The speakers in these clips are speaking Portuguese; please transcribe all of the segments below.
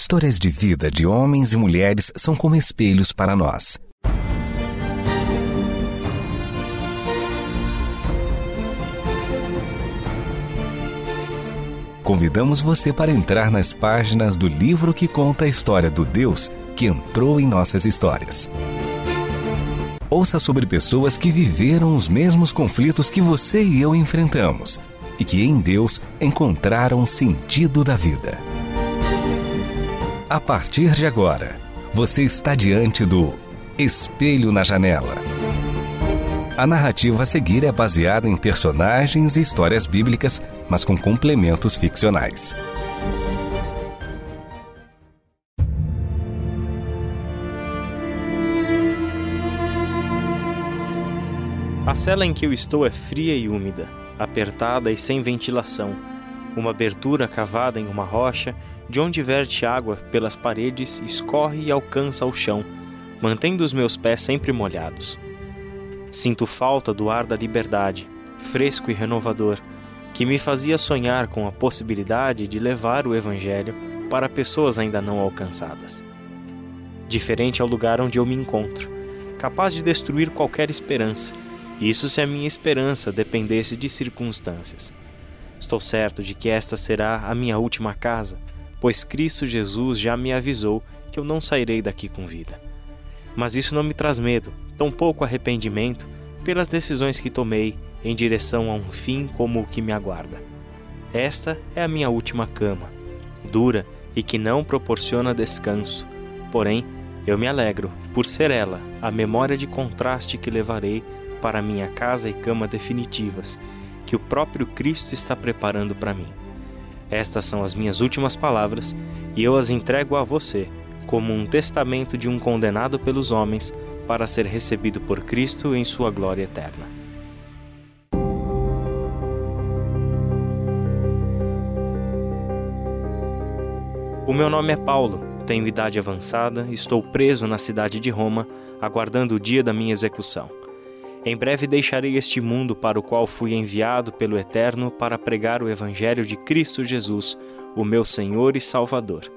Histórias de vida de homens e mulheres são como espelhos para nós. Convidamos você para entrar nas páginas do livro que conta a história do Deus que entrou em nossas histórias. Ouça sobre pessoas que viveram os mesmos conflitos que você e eu enfrentamos e que em Deus encontraram sentido da vida. A partir de agora, você está diante do Espelho na Janela. A narrativa a seguir é baseada em personagens e histórias bíblicas, mas com complementos ficcionais. A cela em que eu estou é fria e úmida, apertada e sem ventilação. Uma abertura cavada em uma rocha, de onde verte água pelas paredes, escorre e alcança o chão, mantendo os meus pés sempre molhados. Sinto falta do ar da liberdade, fresco e renovador, que me fazia sonhar com a possibilidade de levar o Evangelho para pessoas ainda não alcançadas. Diferente ao lugar onde eu me encontro, capaz de destruir qualquer esperança isso se a minha esperança dependesse de circunstâncias. Estou certo de que esta será a minha última casa, pois Cristo Jesus já me avisou que eu não sairei daqui com vida. Mas isso não me traz medo, tampouco arrependimento pelas decisões que tomei em direção a um fim como o que me aguarda. Esta é a minha última cama, dura e que não proporciona descanso. Porém, eu me alegro por ser ela a memória de contraste que levarei para minha casa e cama definitivas, que o próprio Cristo está preparando para mim. Estas são as minhas últimas palavras e eu as entrego a você, como um testamento de um condenado pelos homens, para ser recebido por Cristo em sua glória eterna. O meu nome é Paulo, tenho idade avançada, estou preso na cidade de Roma, aguardando o dia da minha execução. Em breve deixarei este mundo para o qual fui enviado pelo Eterno para pregar o Evangelho de Cristo Jesus, o meu Senhor e Salvador.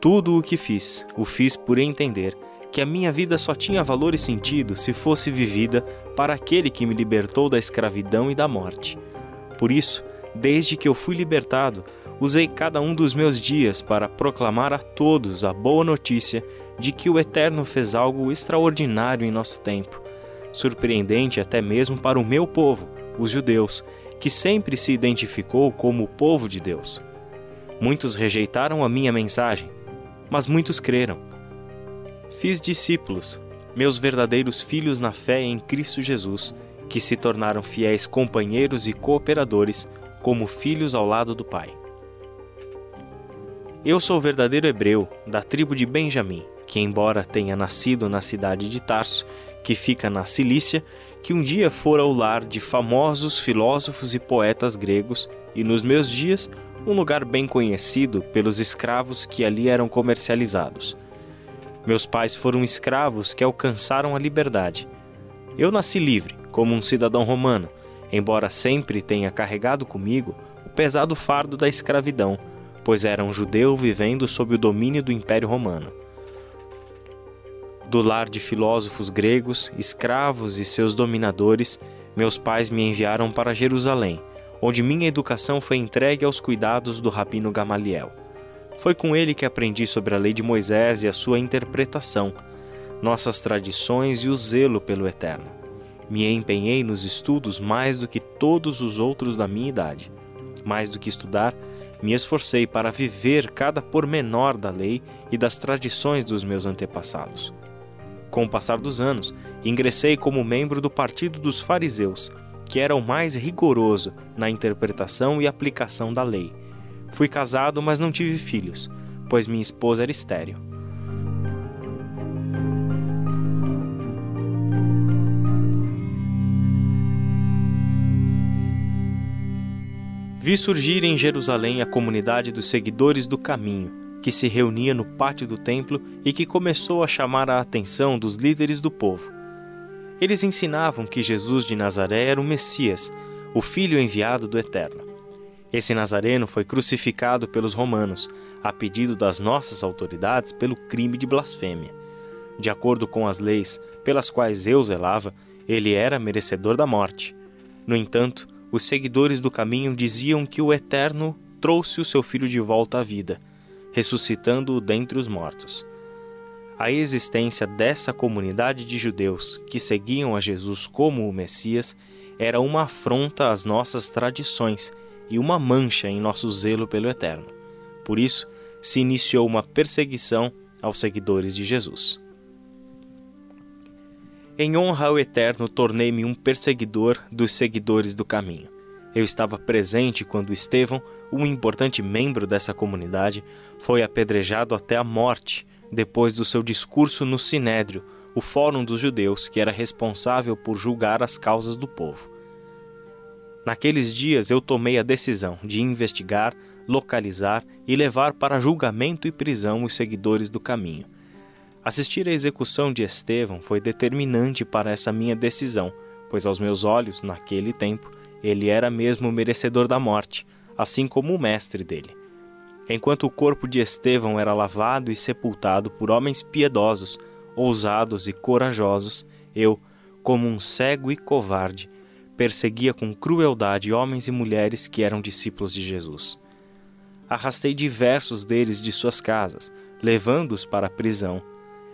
Tudo o que fiz, o fiz por entender que a minha vida só tinha valor e sentido se fosse vivida para aquele que me libertou da escravidão e da morte. Por isso, desde que eu fui libertado, usei cada um dos meus dias para proclamar a todos a boa notícia de que o Eterno fez algo extraordinário em nosso tempo surpreendente até mesmo para o meu povo, os judeus, que sempre se identificou como o povo de Deus. Muitos rejeitaram a minha mensagem, mas muitos creram. Fiz discípulos, meus verdadeiros filhos na fé em Cristo Jesus, que se tornaram fiéis companheiros e cooperadores, como filhos ao lado do Pai. Eu sou verdadeiro hebreu, da tribo de Benjamim, que, embora tenha nascido na cidade de Tarso, que fica na Cilícia, que um dia fora o lar de famosos filósofos e poetas gregos, e nos meus dias, um lugar bem conhecido pelos escravos que ali eram comercializados. Meus pais foram escravos que alcançaram a liberdade. Eu nasci livre, como um cidadão romano, embora sempre tenha carregado comigo o pesado fardo da escravidão, pois era um judeu vivendo sob o domínio do Império Romano do lar de filósofos gregos, escravos e seus dominadores, meus pais me enviaram para Jerusalém, onde minha educação foi entregue aos cuidados do rabino Gamaliel. Foi com ele que aprendi sobre a lei de Moisés e a sua interpretação, nossas tradições e o zelo pelo eterno. Me empenhei nos estudos mais do que todos os outros da minha idade. Mais do que estudar, me esforcei para viver cada pormenor da lei e das tradições dos meus antepassados. Com o passar dos anos, ingressei como membro do Partido dos Fariseus, que era o mais rigoroso na interpretação e aplicação da lei. Fui casado, mas não tive filhos, pois minha esposa era estéril. Vi surgir em Jerusalém a comunidade dos seguidores do caminho que se reunia no pátio do templo e que começou a chamar a atenção dos líderes do povo. Eles ensinavam que Jesus de Nazaré era o Messias, o Filho enviado do Eterno. Esse nazareno foi crucificado pelos romanos, a pedido das nossas autoridades, pelo crime de blasfêmia. De acordo com as leis pelas quais eu zelava, ele era merecedor da morte. No entanto, os seguidores do caminho diziam que o Eterno trouxe o seu filho de volta à vida, ressuscitando-o dentre os mortos. A existência dessa comunidade de judeus que seguiam a Jesus como o Messias era uma afronta às nossas tradições e uma mancha em nosso zelo pelo Eterno. Por isso, se iniciou uma perseguição aos seguidores de Jesus. Em honra ao Eterno, tornei-me um perseguidor dos seguidores do caminho. Eu estava presente quando Estevão, um importante membro dessa comunidade, foi apedrejado até a morte depois do seu discurso no Sinédrio, o Fórum dos Judeus, que era responsável por julgar as causas do povo. Naqueles dias eu tomei a decisão de investigar, localizar e levar para julgamento e prisão os seguidores do caminho. Assistir à execução de Estevão foi determinante para essa minha decisão, pois aos meus olhos, naquele tempo, ele era mesmo merecedor da morte, assim como o mestre dele. Enquanto o corpo de Estevão era lavado e sepultado por homens piedosos, ousados e corajosos, eu, como um cego e covarde, perseguia com crueldade homens e mulheres que eram discípulos de Jesus. Arrastei diversos deles de suas casas, levando-os para a prisão.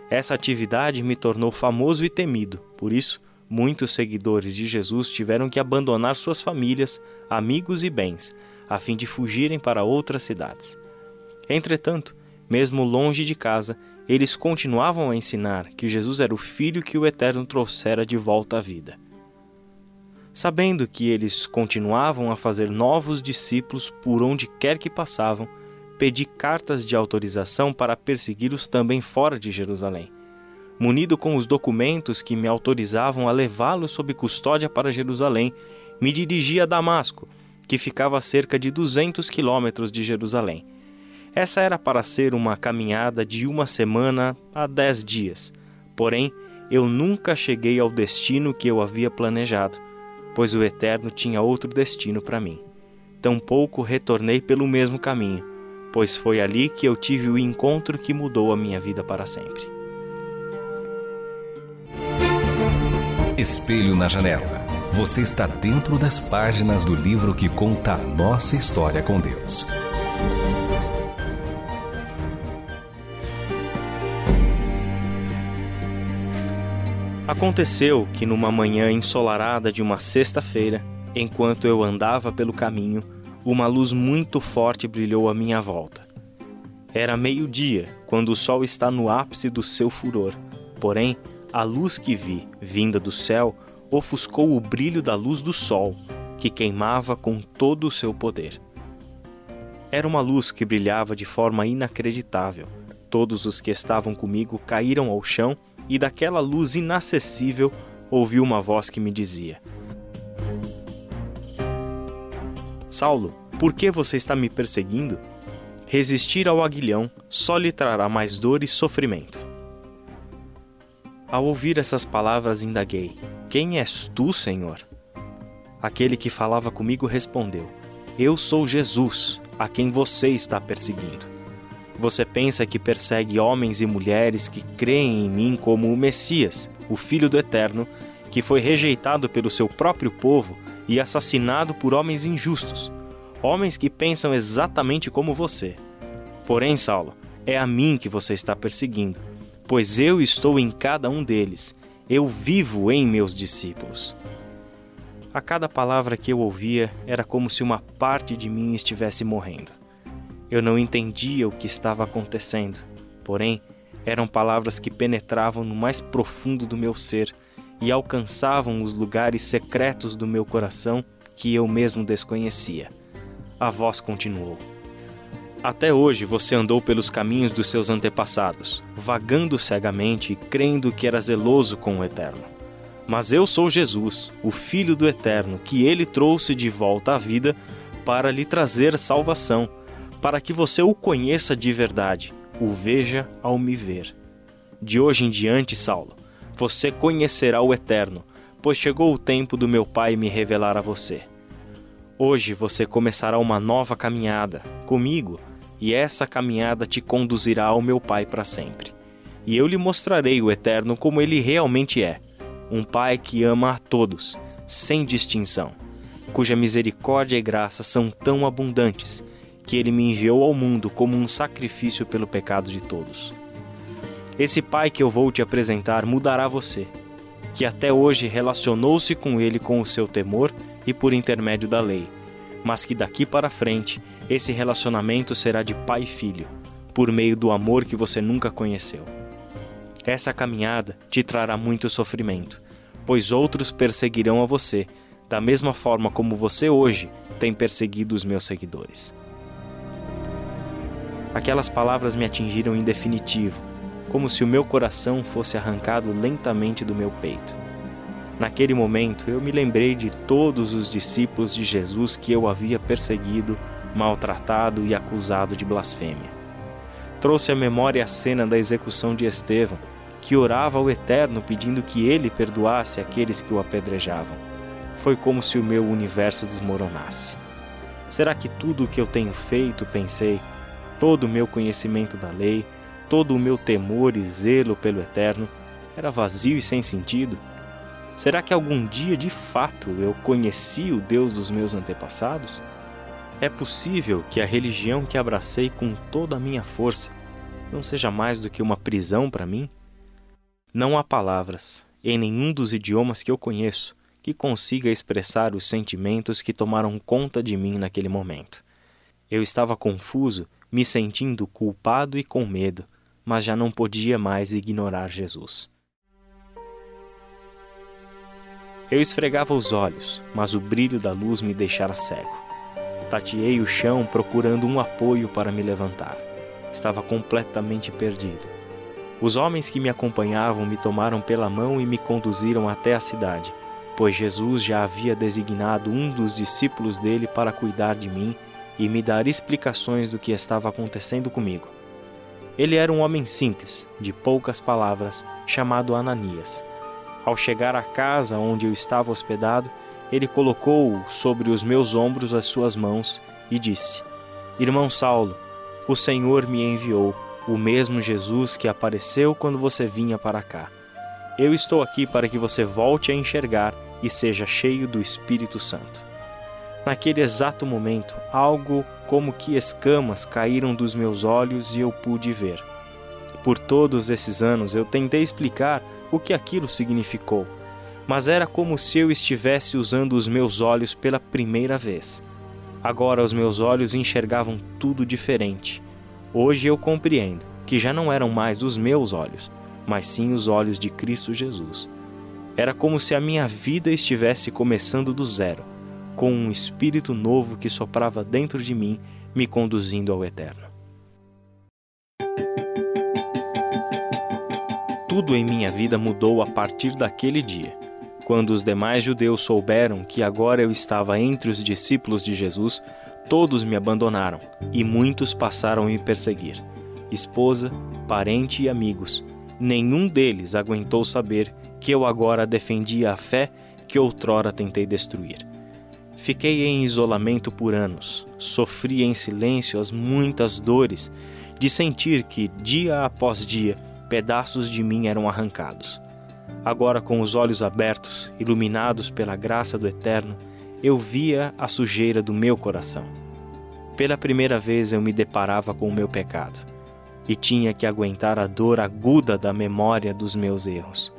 Essa atividade me tornou famoso e temido, por isso, muitos seguidores de Jesus tiveram que abandonar suas famílias, amigos e bens, a fim de fugirem para outras cidades. Entretanto, mesmo longe de casa, eles continuavam a ensinar que Jesus era o Filho que o Eterno trouxera de volta à vida. Sabendo que eles continuavam a fazer novos discípulos por onde quer que passavam, pedi cartas de autorização para persegui-los também fora de Jerusalém. Munido com os documentos que me autorizavam a levá-los sob custódia para Jerusalém, me dirigi a Damasco, que ficava a cerca de 200 quilômetros de Jerusalém. Essa era para ser uma caminhada de uma semana a dez dias. Porém, eu nunca cheguei ao destino que eu havia planejado pois o Eterno tinha outro destino para mim. Tampouco retornei pelo mesmo caminho, pois foi ali que eu tive o encontro que mudou a minha vida para sempre. Espelho na janela. Você está dentro das páginas do livro que conta a nossa história com Deus. Aconteceu que numa manhã ensolarada de uma sexta-feira, enquanto eu andava pelo caminho, uma luz muito forte brilhou à minha volta. Era meio-dia, quando o sol está no ápice do seu furor. Porém, a luz que vi, vinda do céu, ofuscou o brilho da luz do sol, que queimava com todo o seu poder. Era uma luz que brilhava de forma inacreditável. Todos os que estavam comigo caíram ao chão e daquela luz inacessível ouvi uma voz que me dizia: Saulo, por que você está me perseguindo? Resistir ao aguilhão só lhe trará mais dor e sofrimento. Ao ouvir essas palavras, indaguei: Quem és tu, Senhor? Aquele que falava comigo respondeu: Eu sou Jesus, a quem você está perseguindo. Você pensa que persegue homens e mulheres que creem em mim como o Messias, o Filho do Eterno, que foi rejeitado pelo seu próprio povo e assassinado por homens injustos, homens que pensam exatamente como você. Porém, Saulo, é a mim que você está perseguindo, pois eu estou em cada um deles, eu vivo em meus discípulos. A cada palavra que eu ouvia era como se uma parte de mim estivesse morrendo. Eu não entendia o que estava acontecendo, porém, eram palavras que penetravam no mais profundo do meu ser e alcançavam os lugares secretos do meu coração que eu mesmo desconhecia. A voz continuou. Até hoje você andou pelos caminhos dos seus antepassados, vagando cegamente e crendo que era zeloso com o Eterno. Mas eu sou Jesus, o Filho do Eterno, que ele trouxe de volta à vida para lhe trazer salvação para que você o conheça de verdade, o veja ao me ver. De hoje em diante, Saulo, você conhecerá o Eterno, pois chegou o tempo do meu Pai me revelar a você. Hoje você começará uma nova caminhada comigo, e essa caminhada te conduzirá ao meu Pai para sempre. E eu lhe mostrarei o Eterno como ele realmente é: um Pai que ama a todos, sem distinção, cuja misericórdia e graça são tão abundantes que ele me enviou ao mundo como um sacrifício pelo pecado de todos. Esse Pai que eu vou te apresentar mudará você, que até hoje relacionou-se com ele com o seu temor e por intermédio da lei, mas que daqui para frente esse relacionamento será de pai e filho, por meio do amor que você nunca conheceu. Essa caminhada te trará muito sofrimento, pois outros perseguirão a você, da mesma forma como você hoje tem perseguido os meus seguidores. Aquelas palavras me atingiram em definitivo, como se o meu coração fosse arrancado lentamente do meu peito. Naquele momento, eu me lembrei de todos os discípulos de Jesus que eu havia perseguido, maltratado e acusado de blasfêmia. Trouxe à memória a cena da execução de Estevão, que orava ao Eterno pedindo que ele perdoasse aqueles que o apedrejavam. Foi como se o meu universo desmoronasse. Será que tudo o que eu tenho feito, pensei, todo o meu conhecimento da lei, todo o meu temor e zelo pelo Eterno, era vazio e sem sentido? Será que algum dia de fato eu conheci o Deus dos meus antepassados? É possível que a religião que abracei com toda a minha força não seja mais do que uma prisão para mim? Não há palavras, em nenhum dos idiomas que eu conheço, que consiga expressar os sentimentos que tomaram conta de mim naquele momento. Eu estava confuso, me sentindo culpado e com medo, mas já não podia mais ignorar Jesus. Eu esfregava os olhos, mas o brilho da luz me deixara cego. Tateei o chão procurando um apoio para me levantar. Estava completamente perdido. Os homens que me acompanhavam me tomaram pela mão e me conduziram até a cidade, pois Jesus já havia designado um dos discípulos dele para cuidar de mim e me dar explicações do que estava acontecendo comigo. Ele era um homem simples, de poucas palavras, chamado Ananias. Ao chegar à casa onde eu estava hospedado, ele colocou sobre os meus ombros as suas mãos e disse: Irmão Saulo, o Senhor me enviou, o mesmo Jesus que apareceu quando você vinha para cá. Eu estou aqui para que você volte a enxergar e seja cheio do Espírito Santo. Naquele exato momento, algo como que escamas caíram dos meus olhos e eu pude ver. Por todos esses anos eu tentei explicar o que aquilo significou, mas era como se eu estivesse usando os meus olhos pela primeira vez. Agora os meus olhos enxergavam tudo diferente. Hoje eu compreendo que já não eram mais os meus olhos, mas sim os olhos de Cristo Jesus. Era como se a minha vida estivesse começando do zero, com um espírito novo que soprava dentro de mim, me conduzindo ao eterno. Tudo em minha vida mudou a partir daquele dia. Quando os demais judeus souberam que agora eu estava entre os discípulos de Jesus, todos me abandonaram e muitos passaram a me perseguir. Esposa, parente e amigos, nenhum deles aguentou saber que eu agora defendia a fé que outrora tentei destruir. Fiquei em isolamento por anos, sofri em silêncio as muitas dores de sentir que, dia após dia, pedaços de mim eram arrancados. Agora, com os olhos abertos, iluminados pela graça do Eterno, eu via a sujeira do meu coração. Pela primeira vez eu me deparava com o meu pecado e tinha que aguentar a dor aguda da memória dos meus erros.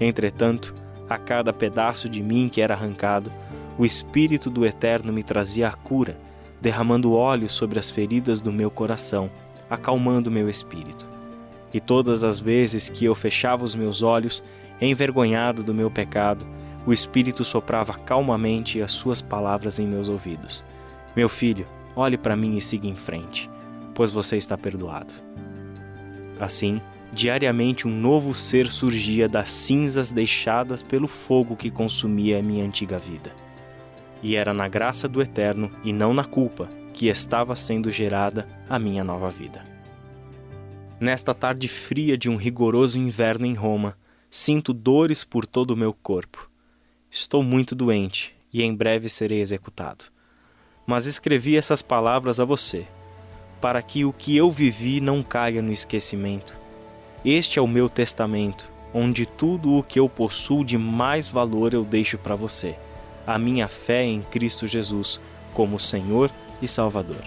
Entretanto, a cada pedaço de mim que era arrancado, o Espírito do Eterno me trazia a cura, derramando óleo sobre as feridas do meu coração, acalmando meu espírito. E todas as vezes que eu fechava os meus olhos, envergonhado do meu pecado, o Espírito soprava calmamente as suas palavras em meus ouvidos. Meu filho, olhe para mim e siga em frente, pois você está perdoado. Assim, diariamente um novo ser surgia das cinzas deixadas pelo fogo que consumia a minha antiga vida. E era na graça do Eterno e não na culpa que estava sendo gerada a minha nova vida. Nesta tarde fria de um rigoroso inverno em Roma, sinto dores por todo o meu corpo. Estou muito doente e em breve serei executado. mas escrevi essas palavras a você, para que o que eu vivi não caia no esquecimento. Este é o meu testamento, onde tudo o que eu possuo de mais valor eu deixo para você, a minha fé em Cristo Jesus como Senhor e Salvador.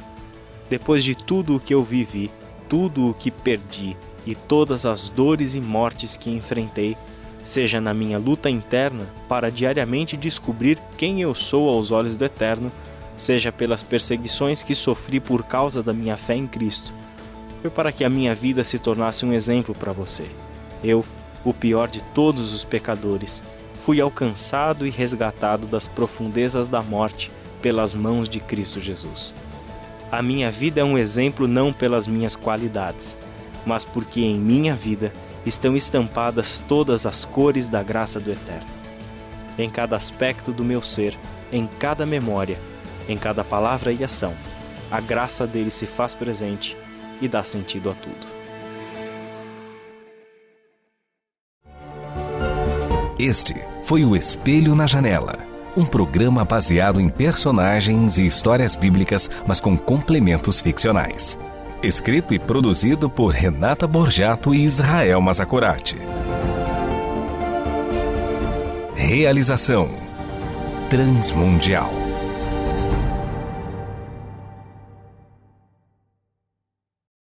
Depois de tudo o que eu vivi, tudo o que perdi e todas as dores e mortes que enfrentei, seja na minha luta interna para diariamente descobrir quem eu sou aos olhos do Eterno, seja pelas perseguições que sofri por causa da minha fé em Cristo, foi para que a minha vida se tornasse um exemplo para você. Eu, o pior de todos os pecadores, fui alcançado e resgatado das profundezas da morte pelas mãos de Cristo Jesus. A minha vida é um exemplo não pelas minhas qualidades, mas porque em minha vida estão estampadas todas as cores da graça do Eterno. Em cada aspecto do meu ser, em cada memória, em cada palavra e ação, a graça dele se faz presente e dá sentido a tudo. Este foi o Espelho na Janela um programa baseado em personagens e histórias bíblicas, mas com complementos ficcionais. Escrito e produzido por Renata Borjato e Israel Mazacorati. Realização Transmundial.